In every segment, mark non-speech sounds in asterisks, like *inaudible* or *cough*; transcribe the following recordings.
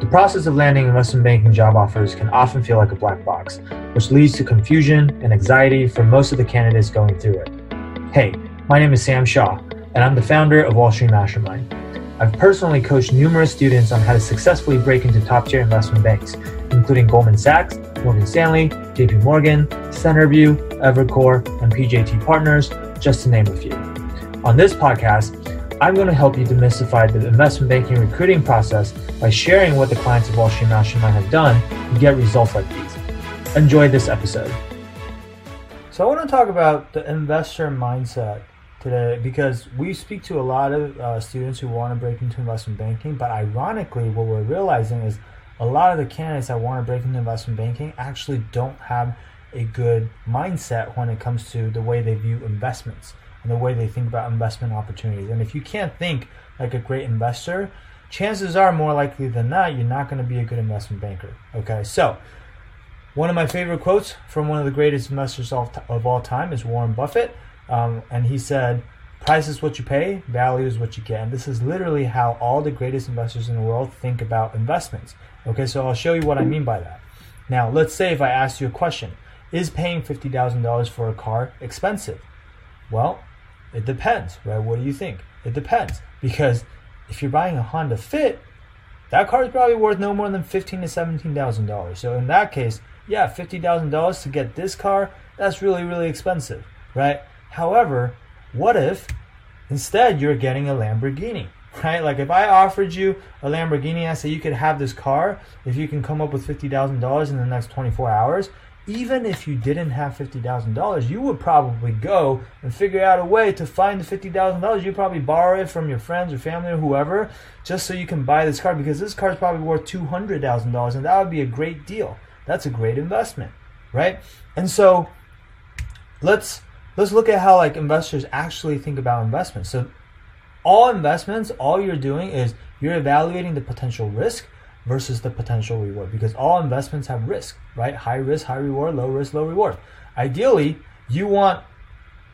The process of landing investment banking job offers can often feel like a black box, which leads to confusion and anxiety for most of the candidates going through it. Hey, my name is Sam Shaw, and I'm the founder of Wall Street Mastermind. I've personally coached numerous students on how to successfully break into top tier investment banks, including Goldman Sachs, Morgan Stanley, JP Morgan, Centerview, Evercore, and PJT Partners, just to name a few. On this podcast, I'm going to help you demystify the investment banking recruiting process by sharing what the clients of Wall Street Mastermind have done to get results like these. Enjoy this episode. So, I want to talk about the investor mindset today because we speak to a lot of uh, students who want to break into investment banking, but ironically, what we're realizing is a lot of the candidates that want to break into investment banking actually don't have a good mindset when it comes to the way they view investments and the way they think about investment opportunities. And if you can't think like a great investor, chances are more likely than not you're not going to be a good investment banker. Okay, so one of my favorite quotes from one of the greatest investors of, all time is Warren Buffett, um, and he said, "Price is what you pay, value is what you get." And this is literally how all the greatest investors in the world think about investments. Okay, so I'll show you what I mean by that. Now, let's say if I ask you a question, is paying $50,000 for a car expensive? Well, it depends, right? What do you think? It depends because if you're buying a Honda Fit, that car is probably worth no more than fifteen to seventeen thousand dollars. So in that case, yeah, fifty thousand dollars to get this car, that's really really expensive, right? However, what if instead you're getting a Lamborghini, *laughs* right? Like if I offered you a Lamborghini, I say you could have this car if you can come up with fifty thousand dollars in the next twenty four hours even if you didn't have $50,000, you would probably go and figure out a way to find the $50,000. You'd probably borrow it from your friends or family or whoever just so you can buy this car because this car is probably worth $200,000 and that would be a great deal. That's a great investment, right? And so let's let's look at how like investors actually think about investments. So all investments, all you're doing is you're evaluating the potential risk versus the potential reward because all investments have risk, right? High risk, high reward, low risk, low reward. Ideally, you want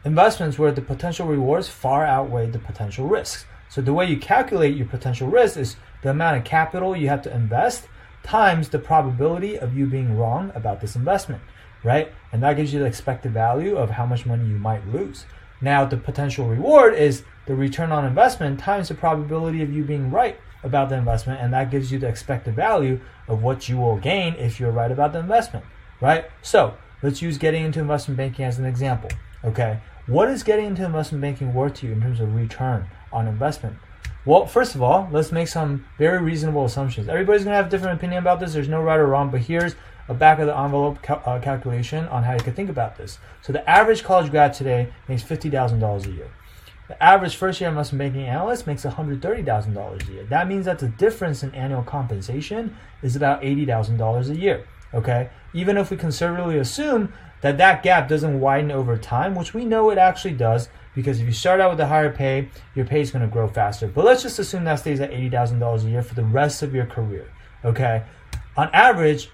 investments where the potential rewards far outweigh the potential risks. So the way you calculate your potential risk is the amount of capital you have to invest times the probability of you being wrong about this investment, right? And that gives you the expected value of how much money you might lose. Now, the potential reward is the return on investment times the probability of you being right about the investment, and that gives you the expected value of what you will gain if you're right about the investment, right? So let's use getting into investment banking as an example. Okay, what is getting into investment banking worth to you in terms of return on investment? Well, first of all, let's make some very reasonable assumptions. Everybody's gonna have a different opinion about this. There's no right or wrong, but here's a back of the envelope cal- uh, calculation on how you could think about this. So the average college grad today makes fifty thousand dollars a year. The average first year investment banking analyst makes $130,000 a year. That means that the difference in annual compensation is about $80,000 a year. Okay? Even if we conservatively assume that that gap doesn't widen over time, which we know it actually does, because if you start out with a higher pay, your pay is going to grow faster. But let's just assume that stays at $80,000 a year for the rest of your career. Okay? On average,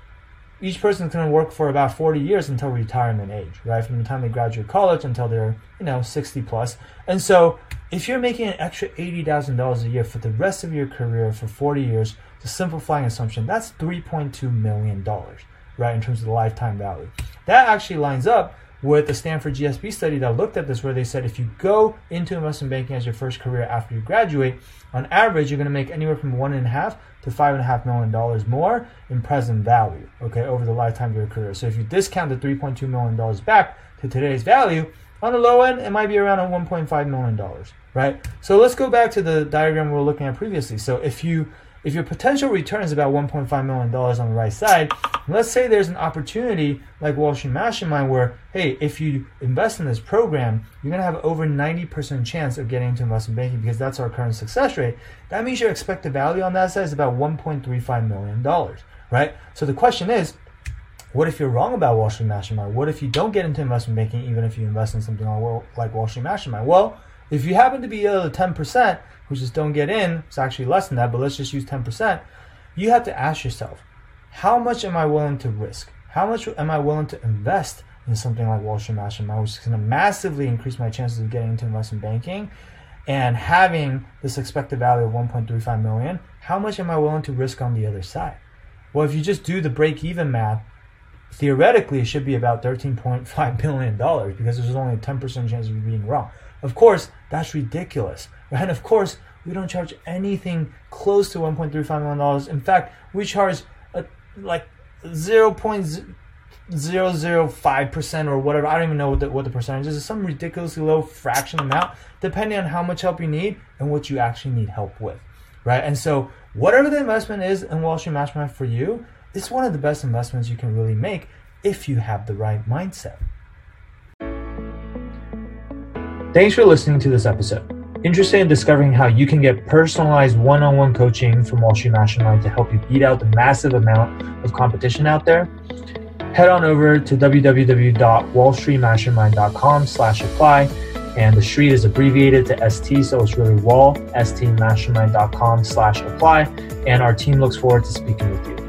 each person is going to work for about 40 years until retirement age, right? From the time they graduate college until they're, you know, 60 plus. And so if you're making an extra $80,000 a year for the rest of your career for 40 years, the simplifying assumption, that's $3.2 million, right? In terms of the lifetime value. That actually lines up with the Stanford GSB study that looked at this, where they said if you go into investment banking as your first career after you graduate, on average, you're going to make anywhere from one and a half to five and a half million dollars more in present value, okay, over the lifetime of your career. So if you discount the 3.2 million dollars back to today's value, on the low end, it might be around a 1.5 million dollars, right? So let's go back to the diagram we were looking at previously. So if you if your potential return is about $1.5 million on the right side, let's say there's an opportunity like Wall Street Mastermind where, hey, if you invest in this program, you're going to have over 90% chance of getting into investment banking because that's our current success rate. That means your expected value on that side is about $1.35 million, right? So the question is, what if you're wrong about Wall Street Mastermind? What if you don't get into investment banking even if you invest in something like Wall Street Mastermind? Well, if you happen to be uh, 10%, who just don't get in, it's actually less than that, but let's just use 10%, you have to ask yourself, how much am I willing to risk? How much am I willing to invest in something like Wall Street Mastermind, which is going to massively increase my chances of getting into investment banking? and having this expected value of 1.35 million, how much am I willing to risk on the other side? Well, if you just do the break even math, theoretically it should be about 13.5 billion dollars because there's only a 10% chance of you being wrong. Of course, that's ridiculous. Right? And of course, we don't charge anything close to 1.35 million dollars. In fact, we charge a, like 0.005% or whatever. I don't even know what the, what the percentage is. It's some ridiculously low fraction amount depending on how much help you need and what you actually need help with. Right? And so whatever the investment is in Wall Street Mastermind for you, it's one of the best investments you can really make if you have the right mindset. Thanks for listening to this episode. Interested in discovering how you can get personalized one on one coaching from Wall Street Mastermind to help you beat out the massive amount of competition out there? Head on over to www.wallstreetmastermind.com slash apply and the street is abbreviated to ST, so it's really wall, stmastermind.com slash apply, and our team looks forward to speaking with you.